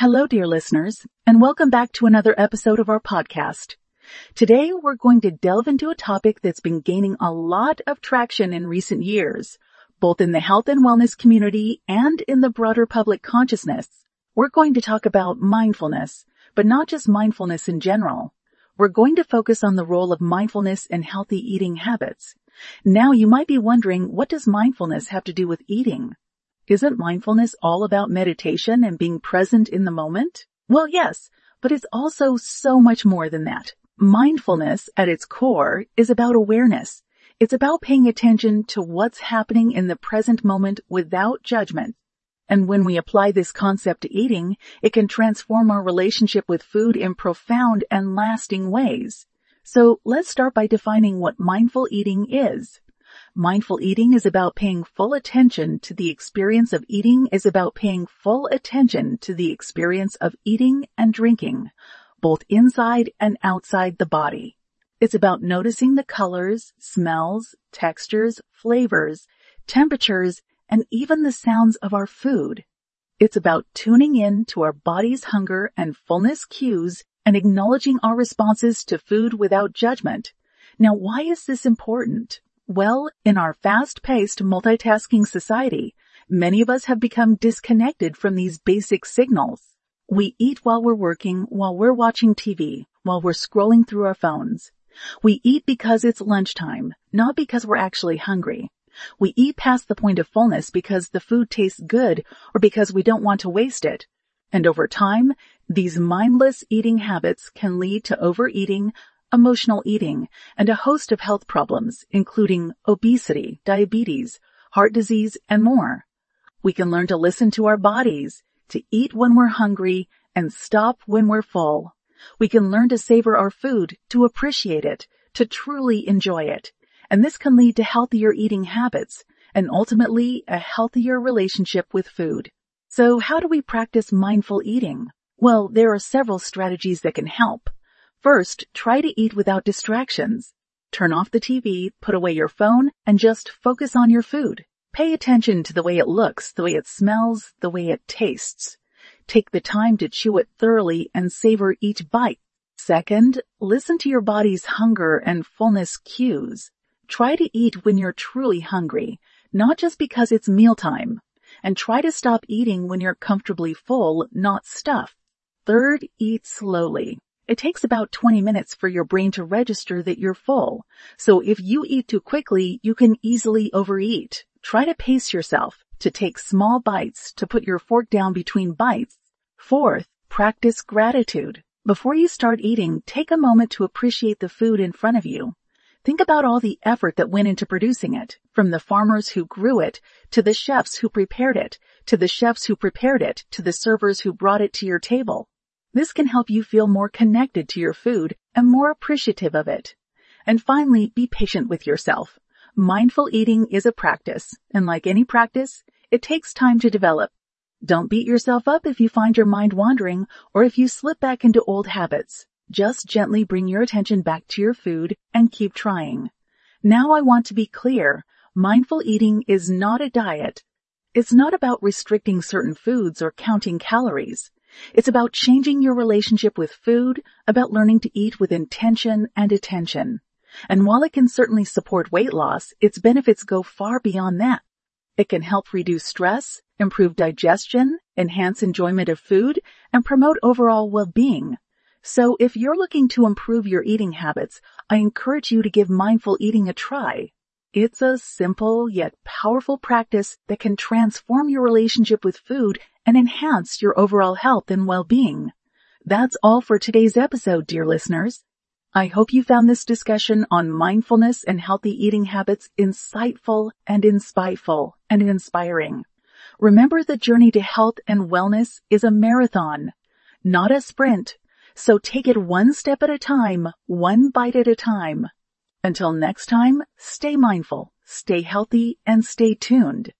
Hello, dear listeners, and welcome back to another episode of our podcast. Today, we're going to delve into a topic that's been gaining a lot of traction in recent years, both in the health and wellness community and in the broader public consciousness. We're going to talk about mindfulness, but not just mindfulness in general. We're going to focus on the role of mindfulness in healthy eating habits. Now, you might be wondering, what does mindfulness have to do with eating? Isn't mindfulness all about meditation and being present in the moment? Well, yes, but it's also so much more than that. Mindfulness at its core is about awareness. It's about paying attention to what's happening in the present moment without judgment. And when we apply this concept to eating, it can transform our relationship with food in profound and lasting ways. So let's start by defining what mindful eating is. Mindful eating is about paying full attention to the experience of eating is about paying full attention to the experience of eating and drinking, both inside and outside the body. It's about noticing the colors, smells, textures, flavors, temperatures, and even the sounds of our food. It's about tuning in to our body's hunger and fullness cues and acknowledging our responses to food without judgment. Now, why is this important? Well, in our fast-paced multitasking society, many of us have become disconnected from these basic signals. We eat while we're working, while we're watching TV, while we're scrolling through our phones. We eat because it's lunchtime, not because we're actually hungry. We eat past the point of fullness because the food tastes good or because we don't want to waste it. And over time, these mindless eating habits can lead to overeating, emotional eating, and a host of health problems, including obesity, diabetes, heart disease, and more. We can learn to listen to our bodies, to eat when we're hungry, and stop when we're full. We can learn to savor our food, to appreciate it, to truly enjoy it. And this can lead to healthier eating habits and ultimately a healthier relationship with food. So how do we practice mindful eating? Well, there are several strategies that can help. First, try to eat without distractions. Turn off the TV, put away your phone, and just focus on your food. Pay attention to the way it looks, the way it smells, the way it tastes. Take the time to chew it thoroughly and savor each bite. Second, listen to your body's hunger and fullness cues. Try to eat when you're truly hungry, not just because it's mealtime. And try to stop eating when you're comfortably full, not stuffed. Third, eat slowly. It takes about 20 minutes for your brain to register that you're full. So if you eat too quickly, you can easily overeat. Try to pace yourself, to take small bites, to put your fork down between bites. Fourth, practice gratitude. Before you start eating, take a moment to appreciate the food in front of you. Think about all the effort that went into producing it, from the farmers who grew it, to the chefs who prepared it, to the chefs who prepared it, to the servers who brought it to your table. This can help you feel more connected to your food and more appreciative of it. And finally, be patient with yourself. Mindful eating is a practice, and like any practice, it takes time to develop. Don't beat yourself up if you find your mind wandering or if you slip back into old habits. Just gently bring your attention back to your food and keep trying. Now I want to be clear. Mindful eating is not a diet. It's not about restricting certain foods or counting calories. It's about changing your relationship with food, about learning to eat with intention and attention. And while it can certainly support weight loss, its benefits go far beyond that. It can help reduce stress, improve digestion, enhance enjoyment of food, and promote overall well-being. So if you're looking to improve your eating habits, I encourage you to give mindful eating a try. It's a simple yet powerful practice that can transform your relationship with food and enhance your overall health and well-being. That's all for today's episode, dear listeners. I hope you found this discussion on mindfulness and healthy eating habits insightful and inspiteful and inspiring. Remember the journey to health and wellness is a marathon, not a sprint. So take it one step at a time, one bite at a time. Until next time, stay mindful, stay healthy, and stay tuned.